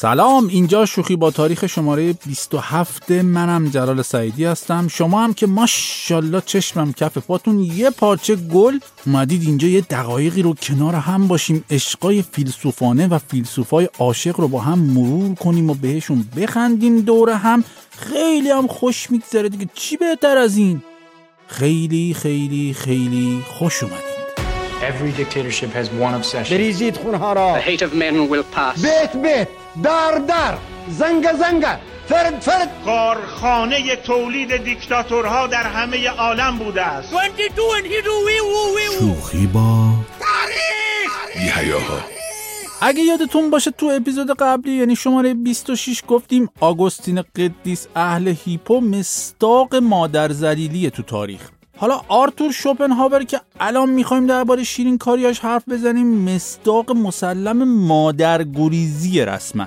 سلام اینجا شوخی با تاریخ شماره 27 منم جلال سعیدی هستم. شما هم که ماشاءالله چشمم کف پاتون یه پارچه گل. اومدید اینجا یه دقایقی رو کنار هم باشیم. عشقای فیلسوفانه و فیلسوفای عاشق رو با هم مرور کنیم و بهشون بخندیم دور هم. خیلی هم خوش میگذره دیگه. چی بهتر از این؟ خیلی خیلی خیلی خوش اومدید. Every dictatorship has one obsession. بریزید خونها را. The hate of men will pass. بیت بیت در در. زنگ زنگ فرد فرد. کارخانه تولید دیکتاتورها در همه عالم بوده است. شوخی با اگه یادتون باشه تو اپیزود قبلی یعنی شماره 26 گفتیم آگوستین قدیس اهل هیپو مستاق مادر زلیلیه تو تاریخ. حالا آرتور شوپنهاور که الان می‌خوایم درباره شیرین کاریاش حرف بزنیم مستاق مسلم مادرگریزی رسما.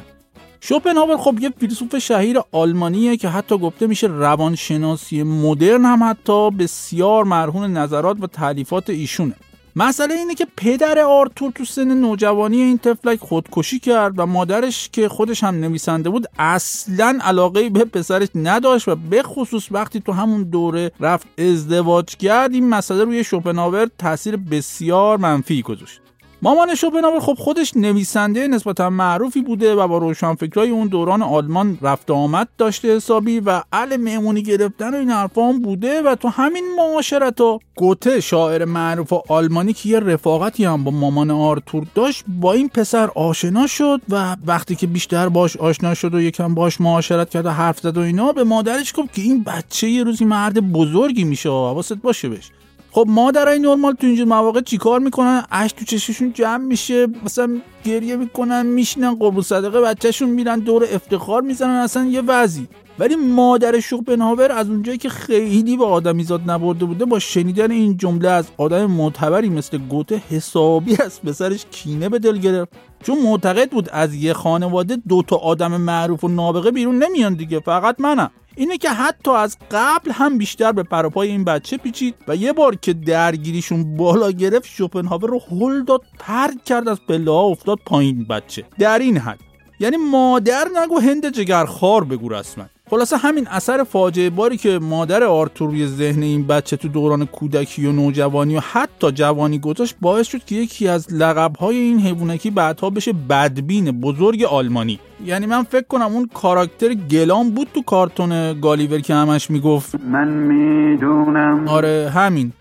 شوپنهاور خب یه فیلسوف شهیر آلمانیه که حتی گفته میشه روانشناسی مدرن هم حتی بسیار مرهون نظرات و تعلیفات ایشونه. مسئله اینه که پدر آرتور تو سن نوجوانی این تفلک خودکشی کرد و مادرش که خودش هم نویسنده بود اصلا علاقه به پسرش نداشت و به خصوص وقتی تو همون دوره رفت ازدواج کرد این مسئله روی شوپنهاور تاثیر بسیار منفی گذاشت. مامان شوپنهاور خب خودش نویسنده نسبتا معروفی بوده و با روشنفکرای اون دوران آلمان رفت آمد داشته حسابی و ال مهمونی گرفتن و این حرفا هم بوده و تو همین معاشرت ها گوته شاعر معروف آلمانی که یه رفاقتی هم با مامان آرتور داشت با این پسر آشنا شد و وقتی که بیشتر باش آشنا شد و یکم باش معاشرت کرد و حرف زد و اینا به مادرش گفت که این بچه یه روزی مرد بزرگی میشه حواست باشه بهش. خب مادرای نرمال تو اینجور مواقع چیکار می‌کنن؟ اش تو چششون جمع میشه مثلا گریه می‌کنن میشینن قربون صدقه بچهشون میرن دور افتخار می‌زنن اصلا یه وضعی. ولی مادر شوپنهاور از اونجایی که خیلی به آدمیزاد نبرده بوده با شنیدن این جمله از آدم معتبری مثل گوته حسابی از پسرش کینه به دل گرفت. چون معتقد بود از یه خانواده دو تا آدم معروف و نابغه بیرون نمیان دیگه فقط منم. اینه که حتی از قبل هم بیشتر به پروپای این بچه پیچید و یه بار که درگیریشون بالا گرفت شوپنهاور رو هل داد پرد کرد از پله ها افتاد پایین بچه. در این حد. یعنی مادر نگو هند جگرخوار بگو رسما. خلاصه همین اثر فاجعه باری که مادر آرتور روی ذهن این بچه تو دوران کودکی و نوجوانی و حتی جوانی گذاشت باعث شد که یکی از لقبهای این حیوانکی بعدها بشه بدبین بزرگ آلمانی. یعنی من فکر کنم اون کاراکتر گلام بود تو کارتون گالیور که همش می‌گفت. من می‌دونم. آره همین.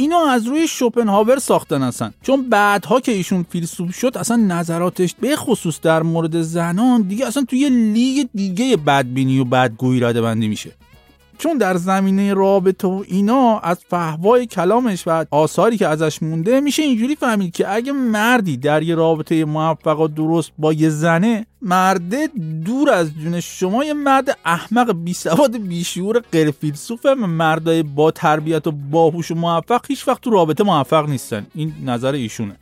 اینو از روی شوپنهاور ساختن اصلا چون بعدها که ایشون فیلسوف شد اصلا نظراتش به خصوص در مورد زنان دیگه اصلا توی لیگ دیگه بدبینی و بدگویی رده بندی میشه. چون در زمینه رابطه و اینا از فحوای کلامش و آثاری که ازش مونده میشه اینجوری فهمید که اگه مردی در یه رابطه موفق و درست با یه زنه مرده دور از جون شما یه مرد احمق بی سواد بی شعور وگرنه مردای با تربیت و باهوش و موفق هیچ وقت تو رابطه موفق نیستن. این نظر ایشونه.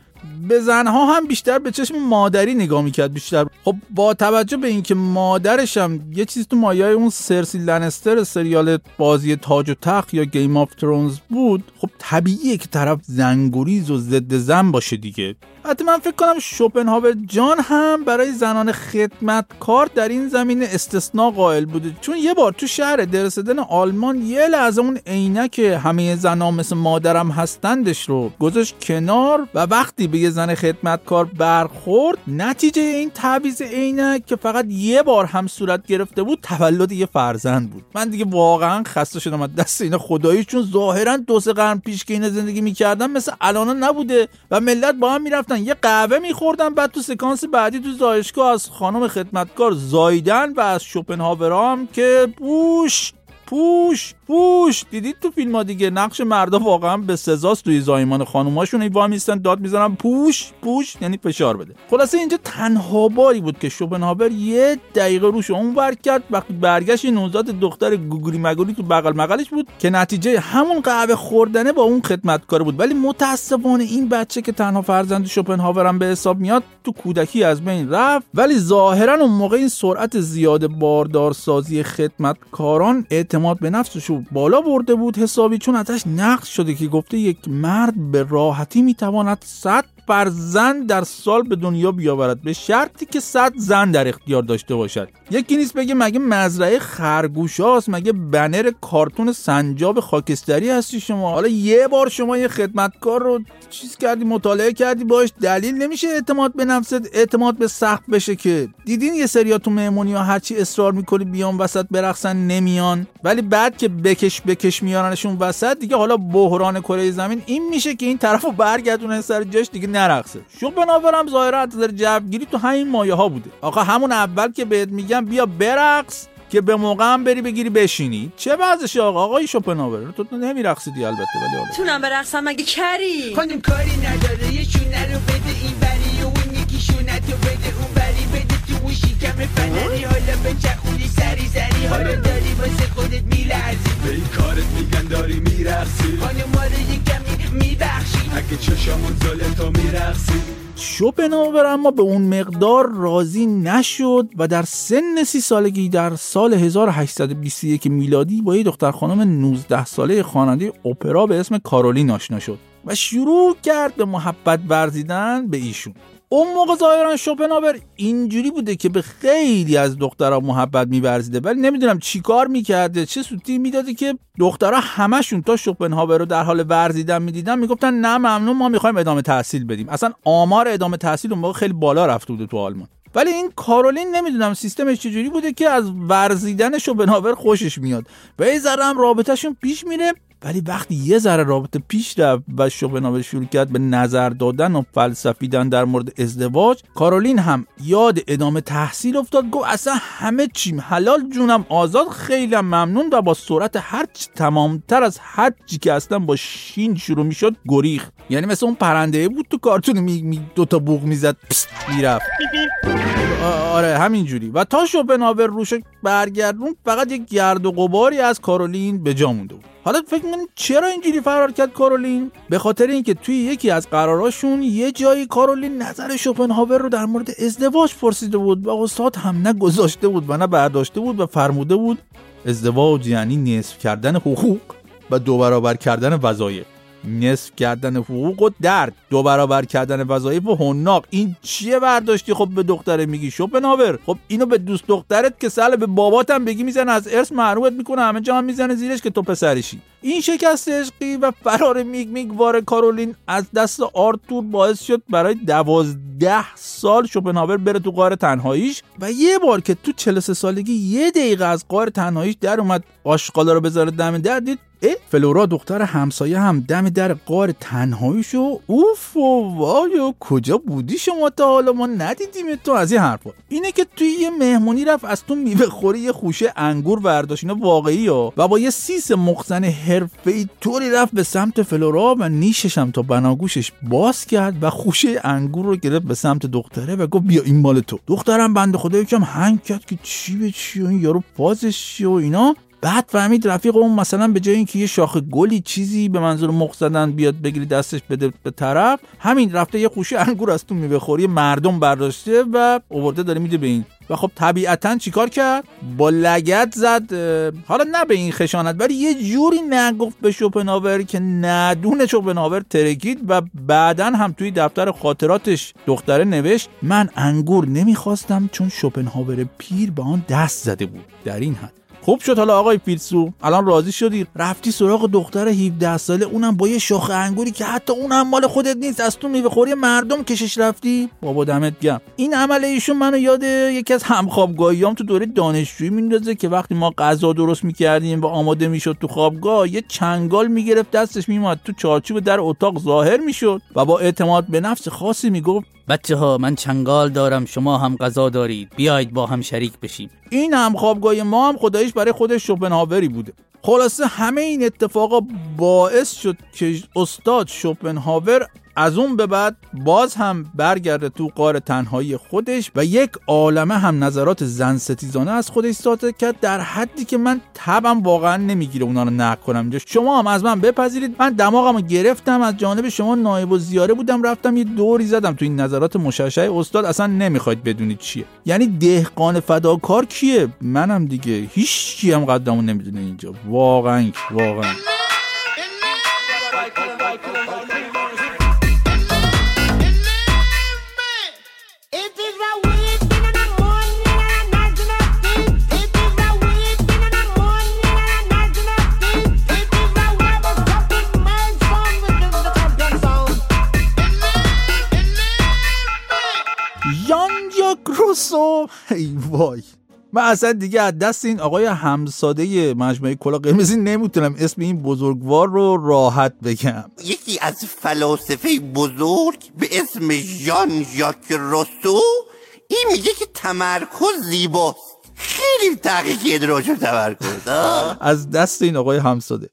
به زنها هم بیشتر به چشم مادری نگاه می‌کرد بیشتر. خب با توجه به اینکه مادرش هم یه چیز تو مایه اون سرسی لنستر سریال بازی تاج و تخت یا Game of Thrones بود خب طبیعیه که طرف زن‌گریز و ضد زن باشه دیگه. حتی من فکر کنم شوپنهاور جان هم برای زنان خدمتکار در این زمینه استثناء قائل بوده. چون یه بار تو شهر درسدن آلمان یه لحظه اون عینک همه زنان مثل مادرم هستندش رو گذاشت کنار و وقتی به یه زن خدمتکار برخورد. نتیجه این تعویض عینک که فقط یه بار هم صورت گرفته بود تولد یه فرزند بود. من دیگه واقعا خسته شدم از دست اینا خدایی چون ظاهرا دو سه قرن پیش که اینا زندگی می‌کردن مثل الانا نبوده و ملت با هم می‌رفتن. یه قهوه میخوردن بعد تو سکانس بعدی تو زایشگاه از خانم خدمتکار زایدن و از شوپنهاور هم که بوش پوش پوش. دیدید تو فیلم ها دیگه؟ نقش مردا واقعا به سزاست توی زایمان خانوماشون. این وای میستن داد می‌زنن. پوش پوش یعنی فشار بده. خلاصه اینجا تنها باری بود که شوپنهاور یه دقیقه روش اون ور کرد. وقتی برگشت نوزاد دختر گوگوری مگولی تو بغل مقلش بود که نتیجه همون قهوه خوردنه با اون خدمتکار بود. ولی متاسفانه این بچه که تنها فرزند شوپنهاور هم به حساب میاد تو کودکی از بین رفت ولی ظاهرا اون موقع این سرعت زیاد باردارسازی خدمتکاران اعتماد به نفسش بالا برده بود. حسابی چون ازش نقد شده که گفته یک مرد به راحتی می‌تواند 100 فرزند در سال به دنیا بیاورد. به شرطی که 100 زن در اختیار داشته باشد. یکی نیست بگه مگه مزرعه خرگوشاست مگه بنر کارتون سنجاب خاکستری هستی شما؟ حالا یه بار شما یه خدمتکار رو چیز کردی مطالعه کردی باش دلیل نمیشه اعتماد به نفست اعتماد به سخت بشه که. دیدین یه سریا تو مهمونی ها هرچی اصرار می‌کنی بیان وسط برقصن نمیان. ولی بعد که بکش بکش میارنشون وسط دیگه حالا بحران کره زمین این میشه که این طرفو برگردونه سر جاش دیگه نرقصه. شو بنابرم ظاهرا از نظر جوگیری تو همین مایه ها بوده. آقا همون اول که بهت میگم بیا برقص که به موقع هم بری بگیری بشینی. چه وضعش آقا؟ آقای شوپنهاور تو نمیرقصیدی البته ولی حالا. تونم برقصم مگه کری؟ خانم کاری نداره یه شونه رو بده این بری و اون یکی شونه تو بده اون بری بده تو اون شیکم فنری حالا به چخونی سری سری حالا داری واسه خودت میلرزی به این کارت میگن داری میرقصی. خانم ما رو یه کمی میبخشی. اگه چشامون زل تو میرقصی. شوپنهاور اما به اون مقدار راضی نشد و در سن سی سالگی در سال 1821 میلادی با یه دختر خانم 19 ساله خواننده اپرا به اسم کارولین آشنا شد و شروع کرد به محبت ورزیدن به ایشون. اون موقع ظاهرا شوپنهاور اینجوری بوده که به خیلی از دخترها محبت میورزیده. ولی نمی‌دونم چیکار می‌کرده چه سوتی می‌داده که دخترها همشون تا شوپنهاور رو در حال ورزیدن می‌دیدن می‌گفتن نه ممنون ما می‌خوایم ادامه تحصیل بدیم. اصلا آمار ادامه تحصیل اون موقع خیلی بالا رفته بوده تو آلمان. ولی این کارولین نمی‌دونم سیستمش چجوری بوده که از ورزیدن شوپنهاور خوشش میاد. و یه ذره هم رابطهشون پیش میره. ولی وقتی یه ذره رابطه پیش رفت و شوپنهاور شروع کرد به نظر دادن و فلسفیدن در مورد ازدواج کارولین هم یاد ادامه تحصیل افتاد گفت اصلا همه چیم حلال جونم آزاد خیلی ممنون و با سرعت هر تمامتر از هر چی که اصلا با شین شروع می‌شد گریخ یعنی مثل اون پرنده بود تو کارتون می, می دو تا بوق می‌زد می‌رفت. آره همینجوری. و تا شوپنهاور روش برگردون فقط یک گرد و غباری از کارولین به جا مونده بود. حالا فکر می‌کنید چرا اینجوری فرار کرد کارولین؟ به خاطر اینکه توی یکی از قراراشون یه جایی کارولین نظر شوپنهاور رو در مورد ازدواج پرسیده بود و استاد هم نگذاشته بود و نه برداشته بود و فرموده بود ازدواج یعنی نصف کردن حقوق و دو برابر کردن وظایف. نصف کردن حقوق و درد دو برابر کردن وظایف و حناق این چیه برداشتی خب به دختره میگی؟ شوپنهاور. خب اینو به دوست دخترت که سال به باباتم بگی می‌زنه از ارث محرومت می‌کنه همه جا هم می‌زنه زیرش که تو پسرشی. این شکست عشقی و فرار میگ میگ وار کارولین از دست آرتور باعث شد برای دوازده سال شوپنهاور بره تو قار تنهاییش و یه بار که تو 43 سالگی یه دقیقه از قار تنهاییش در اومد آشغالا رو بذاره دم در فلورا دختر همسایه هم دم در قار تنهاییشو اوف و وای کجا بودی شما تا حالا؟ ما ندیدیم تو از این حرفا. اینه که توی یه مهمونی رفت از تو میوه خوری یه خوشه انگور برداشت. اینا واقعی ها. و با یه سیس مخزن حرفه‌ای طوری رفت به سمت فلورا و نیشش هم تا بناگوشش باز کرد و خوشه انگور رو گرفت به سمت دختره و گفت بیا این مال تو. دخترم بنده خدا یکم هنگ کرد که چی به چی و این یارو چیه و اینا. بعد فهمید رفیق اون مثلا به جای اینکه یه شاخ گلی چیزی به منظور مخ زدن بیاد بگیری دستش بده به طرف همین رفته یه خوشه انگور از تو میوه خوری مردم برداشته و اوورده داره میده به این. و خب طبیعتا چیکار کرد؟ با لگت زد حالا نه به این خشانت ولی یه جوری نگفت به شوپنهاور که ندونه شوپنهاور ترکید و بعدا هم توی دفتر خاطراتش دختره نوشت من انگور نمی‌خواستم چون شوپنهاور پیر به آن دست زده بود. در این حد. خوب شد حالا آقای فیلسو الان راضی شدی؟ رفتی سراغ دختر 17 ساله اونم با یه شاخه انگوری که حتی اونم مال خودت نیست از تو میوه خوری مردم کشش رفتی؟ بابا دمت گرم. این عمل ایشون منو یاد یکی از همخوابگاهیام تو دوره دانشجویی میندازه که وقتی ما غذا درست می‌کردیم و آماده می‌شد تو خوابگاه یه چنگال می‌گرفت دستش میومد تو چارچوب در اتاق ظاهر می‌شد. و با اعتماد به نفس خاصی می‌گفت بچه ها من چنگال دارم شما هم غذا دارید. بیاید با هم شریک بشیم. این هم خوابگاه ما هم خداییش برای خودش شوپنهاوری بوده. خلاصه همه این اتفاقا باعث شد که استاد شوپنهاور از اون به بعد باز هم برگرده تو قار تنهایی خودش و یک عالمه هم نظرات زن ستیزانه از خودش ساته کرد در حدی که من تبم واقعا نمی‌گیره اونا رو نقد کنم. اینجا شما هم از من بپذیرید. من دماغمو گرفتم. از جانب شما نایب و زیاره بودم. رفتم یه دوری زدم تو این نظرات مشعشع. استاد اصلا نمی‌خواید بدونید چیه. یعنی دهقان فداکار کیه؟ منم دیگه. هیچ کی هم قدمو نمی‌دونه اینجا. واقعا واقعا. روسو ای وای. من اصلا دیگه از دست این آقای همساده مجموعه کلا قرمزی نمی‌تونم اسم این بزرگوار رو راحت بگم. یکی از فلاسفه بزرگ به اسم ژان ژاک روسو این میگه که تمرکز زیباست. خیلی تحقیق به تمرکز. از دست این آقای همساده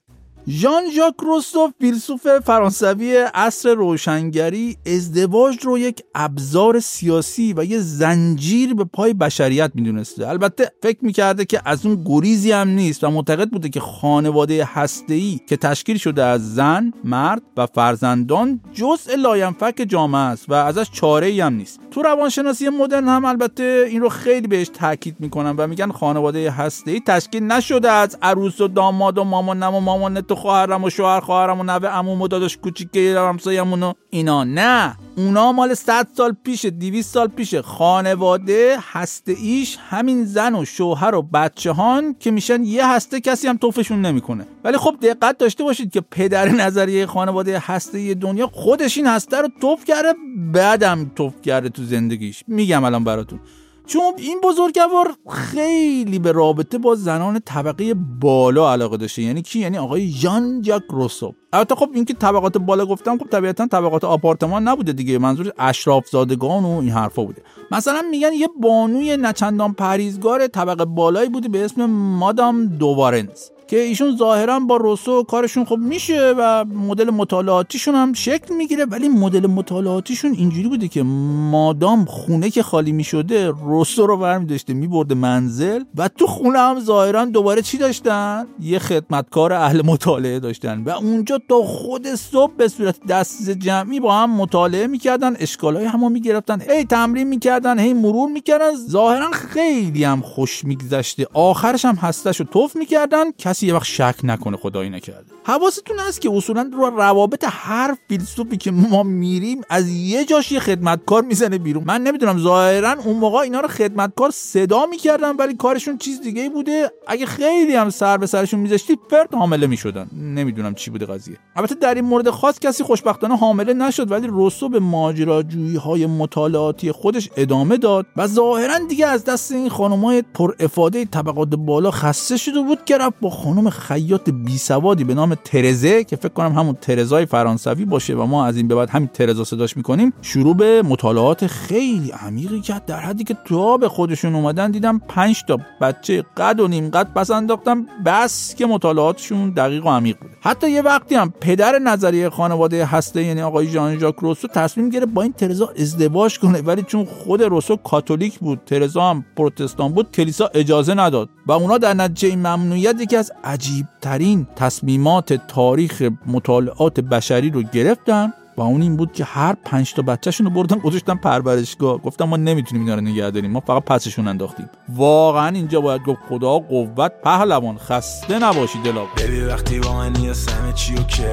ژان ژاک روسو فیلسوف فرانسوی عصر روشنگری ازدواج رو یک ابزار سیاسی و یه زنجیر به پای بشریت می‌دونسته. البته فکر می‌کرده که از اون گریزی هم نیست و معتقد بوده که خانواده هسته‌ای که تشکیل شده از زن، مرد و فرزندان جزء لاینفک جامعه است و ازش چاره ای هم نیست. تو روانشناسی مدرن هم البته این رو خیلی بهش تاکید می‌کنن و میگن خانواده هسته‌ای تشکیل نشده از عروس و داماد و مامان و مامان تو خواهرم و شوهر خواهرم و نوه عموم و داداش کوچیکه همسایه‌مون و اینا. نه. اونا مال 100 سال پیشه 200 سال پیشه خانواده هسته ایش همین زن و شوهر و بچه هان که میشن یه هسته کسی هم تفشون نمی‌کنه. ولی خب دقت داشته باشید که پدر نظریه خانواده هسته دنیا خودش این هسته رو تف کرده بعدم تف کرده تو زندگیش. میگم الان براتون. چون این بزرگوار خیلی به رابطه با زنان طبقه بالا علاقه داشته. یعنی کی؟ یعنی آقای ژان ژاک روسو. البته خب اینکه طبقات بالا گفتم خب طبیعتا طبقات آپارتمان نبوده دیگه. منظور اشراف زادگان و این حرفا بوده. مثلا میگن یه بانوی نچندان پریزگار طبقه بالایی بوده به اسم مادام دووارنز که ایشون ظاهرا با روسو کارشون خب میشه و مدل مطالعاتیشون هم شکل می‌گیره ولی مدل مطالعاتیشون اینجوری بوده که مادام خونه که خالی می‌شده روسو رو برمی داشته میبرده منزل و تو خونه هم ظاهرا دوباره چی داشتن؟ یه خدمتکار اهل مطالعه داشتن و اونجا تا خود صبح به صورت دست جمعی با هم مطالعه می‌کردن اشکالای همو می‌گرفتن هی تمرین می‌کردن هی مرور می‌کردن ظاهرا خیلی هم خوش میگذشته. آخرش هم هستش رو توف می‌کردن کسی یه وقت شک نکنه خدایی نکرده. حواستون هست که اصولا رو روابط هر فیلسوفی که ما میریم از یه جاش یه خدمتکار می‌زنه بیرون. من نمی‌دونم ظاهرا اون موقع اینا رو خدمتکار صدا می‌کردن ولی کارشون چیز دیگه ای بوده. اگه خیلی هم سر به سرشون میذاشتی فرد حامله می‌شدن. نمی‌دونم چی بوده قضیه. البته در این مورد خاص کسی خوشبختانه حامله نشد ولی روسو به ماجراجویی های مطالعاتی خودش ادامه داد و ظاهرا دیگه از دست این خانمای پر افاده طبقات بالا خسته شده بود که رفت با خانم خیاط بی سوادی به نام ترزه که فکر کنم همون ترزای فرانسوی باشه و ما از این به بعد همین ترزا صداش می‌کنیم شروع به مطالعات خیلی عمیقی کرد. در حدی که تا به خودشون اومدن دیدم پنج تا بچه قد و نیم قد پس انداختم بس که مطالعاتشون دقیق و عمیق بود حتی یه وقتی هم پدر نظریه خانواده هسته یعنی آقای ژان ژاک روسو تصمیم گرفت با این ترزا ازدواج کنه. ولی چون خود روسو کاتولیک بود ترزا هم پروتستان بود کلیسا اجازه نداد. و اونا در نتیجه این ممنوعیت یکی از عجیب ترین تصمیمات تاریخ مطالعات بشری رو گرفتن و اون این بود که هر پنج تا بچهشون رو بردن گذاشتن پرورشگاه. گفتن ما نمی‌تونیم اینا رو نگه داریم. ما فقط پسشون انداختیم. واقعا اینجا باید گفت خدا قوت پهلوان. خسته نباشی دلاور. baby وقتی با منی همه چی okay.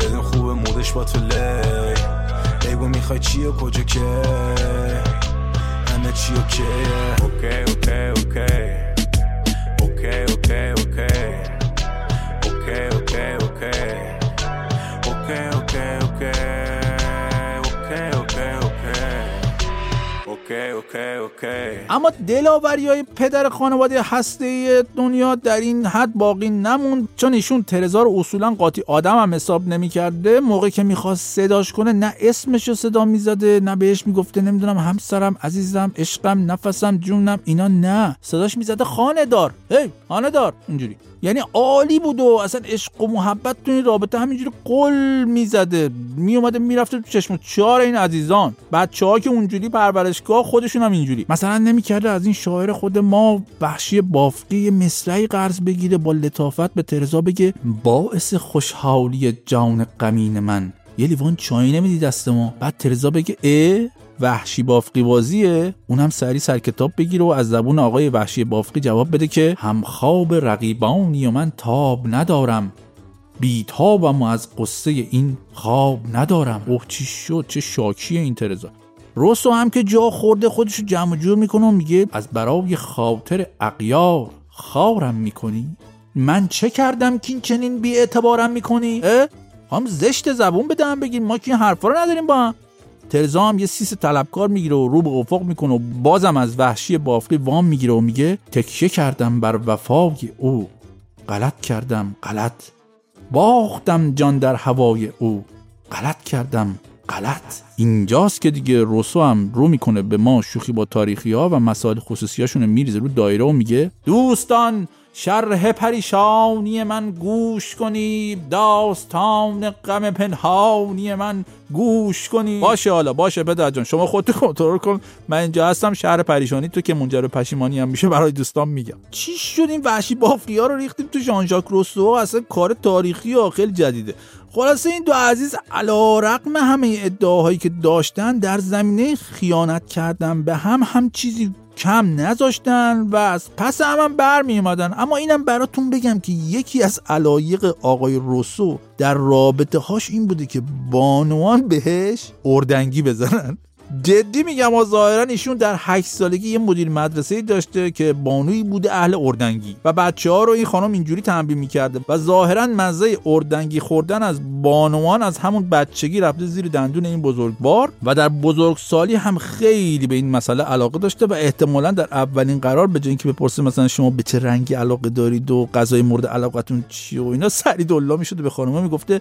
بدون خوب mood ش با تو بگو می‌خوای چی و کجا که؟ همه چی okay. okay okay okay. okay okay اما دلاوری های پدر خانواده هسته دنیا در این حد باقی نموند چون ایشون ترزا رو اصولا قاطی آدم هم حساب نمی‌کرده موقعی که می‌خواست صداش کنه نه اسمش رو صدا می‌زده نه بهش می‌گفته نمی‌دونم همسرم عزیزم عشقم نفسم جونم اینا نه. صداش می‌زده خانه دار هی خانه دار اینجوری. یعنی عالی بود و اصلا عشق و محبت تو این رابطه همینجوری قل می‌زده. میومده می‌رفته تو چشم چهار این عزیزان. بچه ها که اونجوری پرورشگاه خودشون هم اینجوری. مثلا نمی‌کرده از این شاعر خود ما وحشی بافقی مصرعی قرض بگیره با لطافت به ترزا بگه باعث خوشحالی جان غمین من. یه لیوان چای نمیدی دست ما. بعد ترزا بگه اه؟ وحشی بافقی بازیه اونم سری سر کتاب بگیره و از زبون آقای وحشی بافقی جواب بده که همخواب رقیبانی و من تاب ندارم. بیتابم و از قصه این خواب ندارم. اوه چی شد؟ چه شاکیه این ترزا. روسو هم که جا خورده خودش رو جمع جور می‌کنه و میگه از برای خاطر اقیار خارم می‌کنی؟ من چه کردم که این چنین بی اعتبارم می‌کنی؟ هم زشت زبون بدم بگیم ما که این حرفا رو نداریم با هم. ترزا هم یه سیس طلبکار می‌گیره و رو به افق می‌کنه و بازم از وحشی بافقی وام می‌گیره و میگه تکیه کردم بر وفای او غلط کردم غلط. باختم جان در هوای او غلط کردم غلط. اینجاست که دیگه روسو هم رو می‌کنه به ما شوخی با تاریخی ها و مسائل خصوصیاشون میریزه رو دایره و میگه دوستان شرح پریشانی من گوش کنید داستان غم پنهانی من گوش کنید باشه حالا باشه پدر جان شما خودت کنترل کن. من اینجا هستم شهر پریشانی تو که منجر به پشیمانی هم میشه برای دوستان میگم. چی شد این وحشی بافقیا رو ریختیم تو ژان ژاک روسو اصلا کار تاریخی و خیلی جدیده. خلاصه این دو عزیز علا رقم همه ادعاهایی که داشتن در زمینه خیانت کردن به هم هم چیزی کم نذاشتن و از پس هم, هم برمی اومدن اما اینم براتون بگم که یکی از علایق آقای روسو در رابطه هاش این بوده که بانوان بهش اردنگی بزنن. جدی میگم و ظاهرا ایشون در 8 سالگی یه مدیر مدرسه داشته که بانویی بوده اهل اردنگی و بچه ها رو این خانم اینجوری تنبیه می‌کرده و ظاهرا مزه اردنگی خوردن از بانوان از همون بچگی رفته زیر دندون این بزرگوار و در بزرگسالی هم خیلی به این مسئله علاقه داشته و احتمالا در اولین قرار به جای اینکه بپرسه مثلا شما به چه رنگی علاقه دارید و غذای مورد علاقتون چیه و اینا سری دلا می‌شده به خانم می‌گفته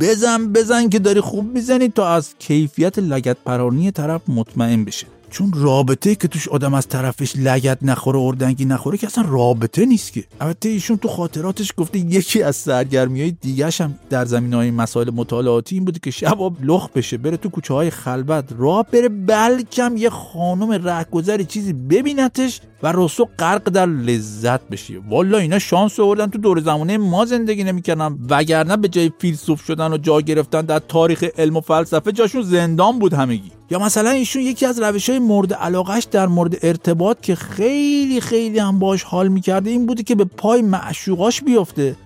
بزن بزن که داری خوب می‌زنی تا از کیفیت لگت پرانی طرف مطمئن بشه. چون رابطه که توش آدم از طرفش لگت نخوره اردنگی نخوره که اصلا رابطه نیست که. البته ایشون تو خاطراتش گفته یکی از سرگرمی های دیگهش هم در زمین های مسائل مطالعاتی این بوده که شب لخ بشه بره تو کوچه های خلوت راه بره بلکم یه خانم رهگذری چیزی ببینتش و رسو غرق در لذت بشه. والا اینا شانس آوردن تو دور زمانه ما زندگی نمی‌کردن وگرنه به جای فیلسوف شدن و جا گرفتن در تاریخ علم و فلسفه جاشون زندان بود همگی. یا مثلا ایشون یکی از روش های مورد علاقش در مورد ارتباط که خیلی خیلی هم باش حال می‌کرده این بوده که به پای معشوقاش بیفته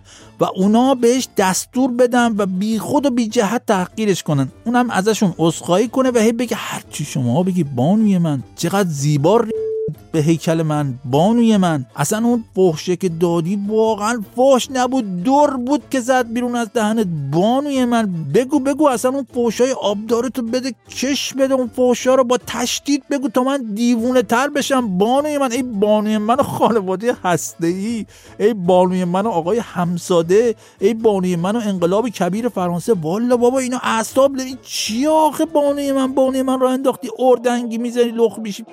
و اونا بهش دستور بدن و بی خود و بی جهت تحقیرش کنن. اونم ازشون عذرخواهی کنه و هی بگه هرچی شما بگی بانوی من چقدر زیبا به هیکل من بانوی من. اصلا اون فحشه که دادی واقعا فحش نبود. دور بود که زد بیرون از دهنت بانوی من. بگو بگو. اصلا اون فحشای آبدار تو بده کش بده. اون فحشا رو با تشدید بگو تا من دیوونه تر بشم. بانوی من ای بانوی من خانواده هسته ای ای بانوی من آقای همساده ای بانوی من انقلاب کبیر فرانسه. والا بابا اینا اعصاب داری. چی آخه بانوی من؟ بانوی من رو انداختی اردنگی می‌زنی لخ میشی.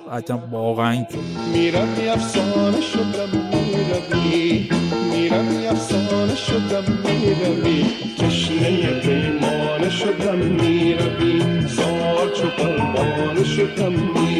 واقعا میرم افسانه شدم می‌روی میرم افسانه شدم می‌روی تشنه پیمانه شدم می‌روی زار چو قربانه شدم می‌روی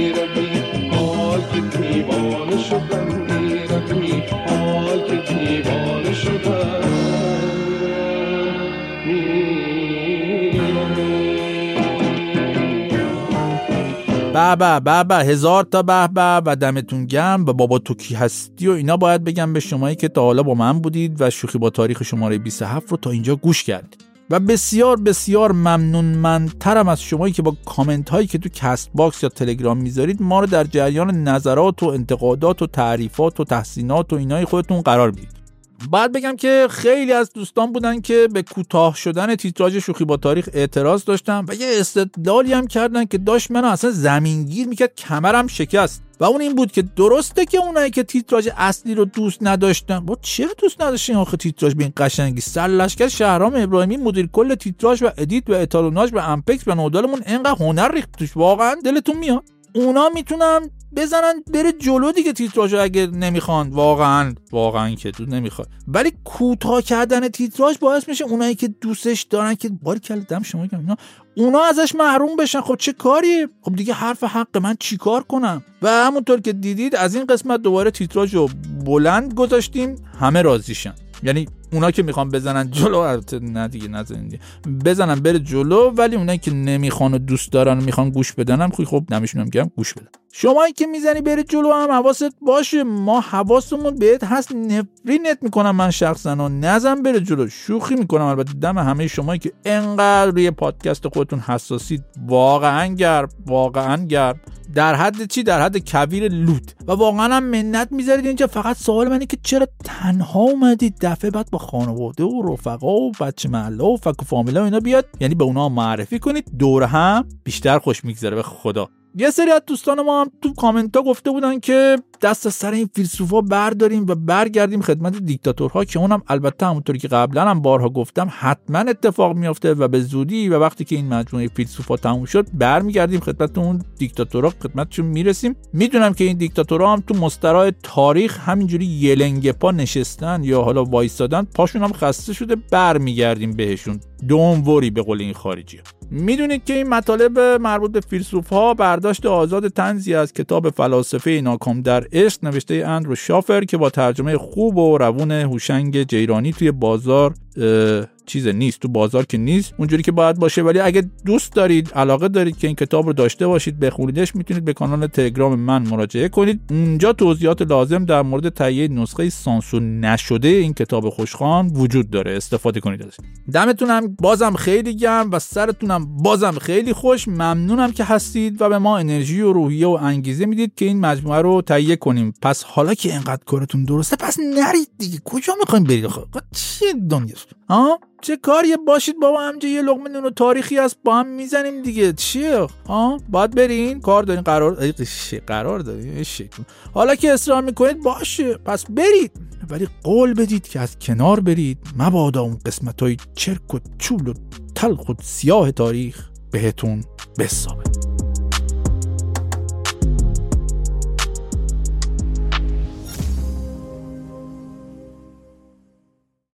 به به به هزار تا به به و دمتون گرم و بابا تو کی هستی و اینا باید بگم به شمایی که تا حالا با من بودید و شوخی با تاریخ شماره 27 رو تا اینجا گوش کردید و بسیار بسیار ممنون ممنون‌ترم از شمایی که با کامنت هایی که تو Castbox یا تلگرام می‌ذارید ما رو در جریان نظرات و انتقادات و تعریفات و تحسینات و اینای خودتون قرار می‌دید. باید بگم که خیلی از دوستان بودن که به کوتاه شدن تیتراژ شوخی با تاریخ اعتراض داشتن و یه استدلالی هم کردن که داشت منو اصلا زمینگیر می‌کرد کمرم شکست. و اون این بود که درسته که اونایی که تیتراژ اصلی رو دوست نداشتن با چرا دوست نداشتین آخه تیتراژ به این قشنگی؟ سرلشکر شهرام ابراهیمی مدیر کل تیتراژ و edit و اتالوناژ و امپکس و نودالمون انقدر هنر ریخت توش. واقعا دلتون میاد؟ اونا می‌تونن بزنن بره جلو دیگه تیتراژ اگه نمی‌خوان. واقعا واقعا که تو نمی‌خواد ولی کوتاه کردن تیتراژ باعث میشه اونایی که دوستش دارن که باریکلا دم شما اینا اونا ازش محروم بشن. خب چه کاری؟ خب دیگه حرف حق من چیکار کنم؟ و همونطور که دیدید از این قسمت دوباره تیتراژ رو بلند گذاشتیم. همه راضیشن. یعنی اونا که می‌خوان بزنن جلو البته نه دیگه نزنید بزنن بره جلو ولی اونایی که نمی‌خوان و دوست دارن و می‌خوان گوش بدن هم خب نمیشونم که گوش بدن. شمایی که می‌زنی بری جلو هم حواست باشه. ما حواسمون بهت هست. نفرینت می‌کنم من شخصا و نزن بره جلو. شوخی می‌کنم البته. دم همه شمایی که انقدر روی پادکست خودتون حساسید. واقعا گرم واقعا گرم. در حد چی؟ در حد کویر لوت. و واقعا هم منت می‌ذارید اینجا. فقط سوال منه که چرا تنها اومدید؟ دفعه بعد با خانواده و رفقا و بچه محله و فک و فامیلا اینا بیاد. یعنی به اونا معرفی کنید. دور هم بیشتر خوش میگذره. به خدا. یه سری از دوستان ما هم تو کامنت ها گفته بودن که دست از سر این فیلسوفا برداریم و برگردیم خدمت دیکتاتورها که اونم البته همونطوری که قبلا هم بارها گفتم حتما اتفاق میافته و به زودی و وقتی که این مجموعه فیلسوفا تموم شد برمیگردیم خدمت اون دیکتاتورها. خدمتشون می‌رسیم. می‌دونم که این دیکتاتورها هم تو مسترای تاریخ همینجوری یلنگ پا نشستن یا حالا وایستادن پاشون هم خسته شده برمیگردیم بهشون. دوموری به قول این خارجی. می‌دونید که این مطالب مربوط به فیلسوف ها برداشت آزاد تنزی از کتاب فلاسفه ناکام در عشق نوشته اندرو شافر که با ترجمه خوب و روون هوشنگ جیرانی توی بازار چیز نیست تو بازار که نیست اونجوری که باید باشه. ولی اگه دوست دارید علاقه دارید که این کتاب رو داشته باشید بخونیدش می‌تونید به کانال تلگرام من مراجعه کنید. اونجا توضیحات لازم در مورد تهیه نسخه سانسور نشده این کتاب خوشخوان وجود داره. استفاده کنید ازش. دمتونم بازم خیلی گرم و سرتونم بازم خیلی خوش. ممنونم که هستید و به ما انرژی و روحیه و انگیزه می‌دید که این مجموعه رو تهیه کنیم. پس حالا که اینقدر کارتون درسته پس نرید دیگه. کجا می‌خوایم برید چیه دنیاست ها؟ چه کاری؟ باشید بابا همجا یه لقمه نون تاریخی هست با هم می‌زنیم دیگه. چیه؟ ها؟ باید برین. کار دارین. قرار قرار دارین. حالا که اصرار می‌کنید باشه. پس برید. ولی قول بدید که از کنار برید. مبادا اون قسمت های چرک و چول و تلخ و سیاه تاریخ بهتون بسابه.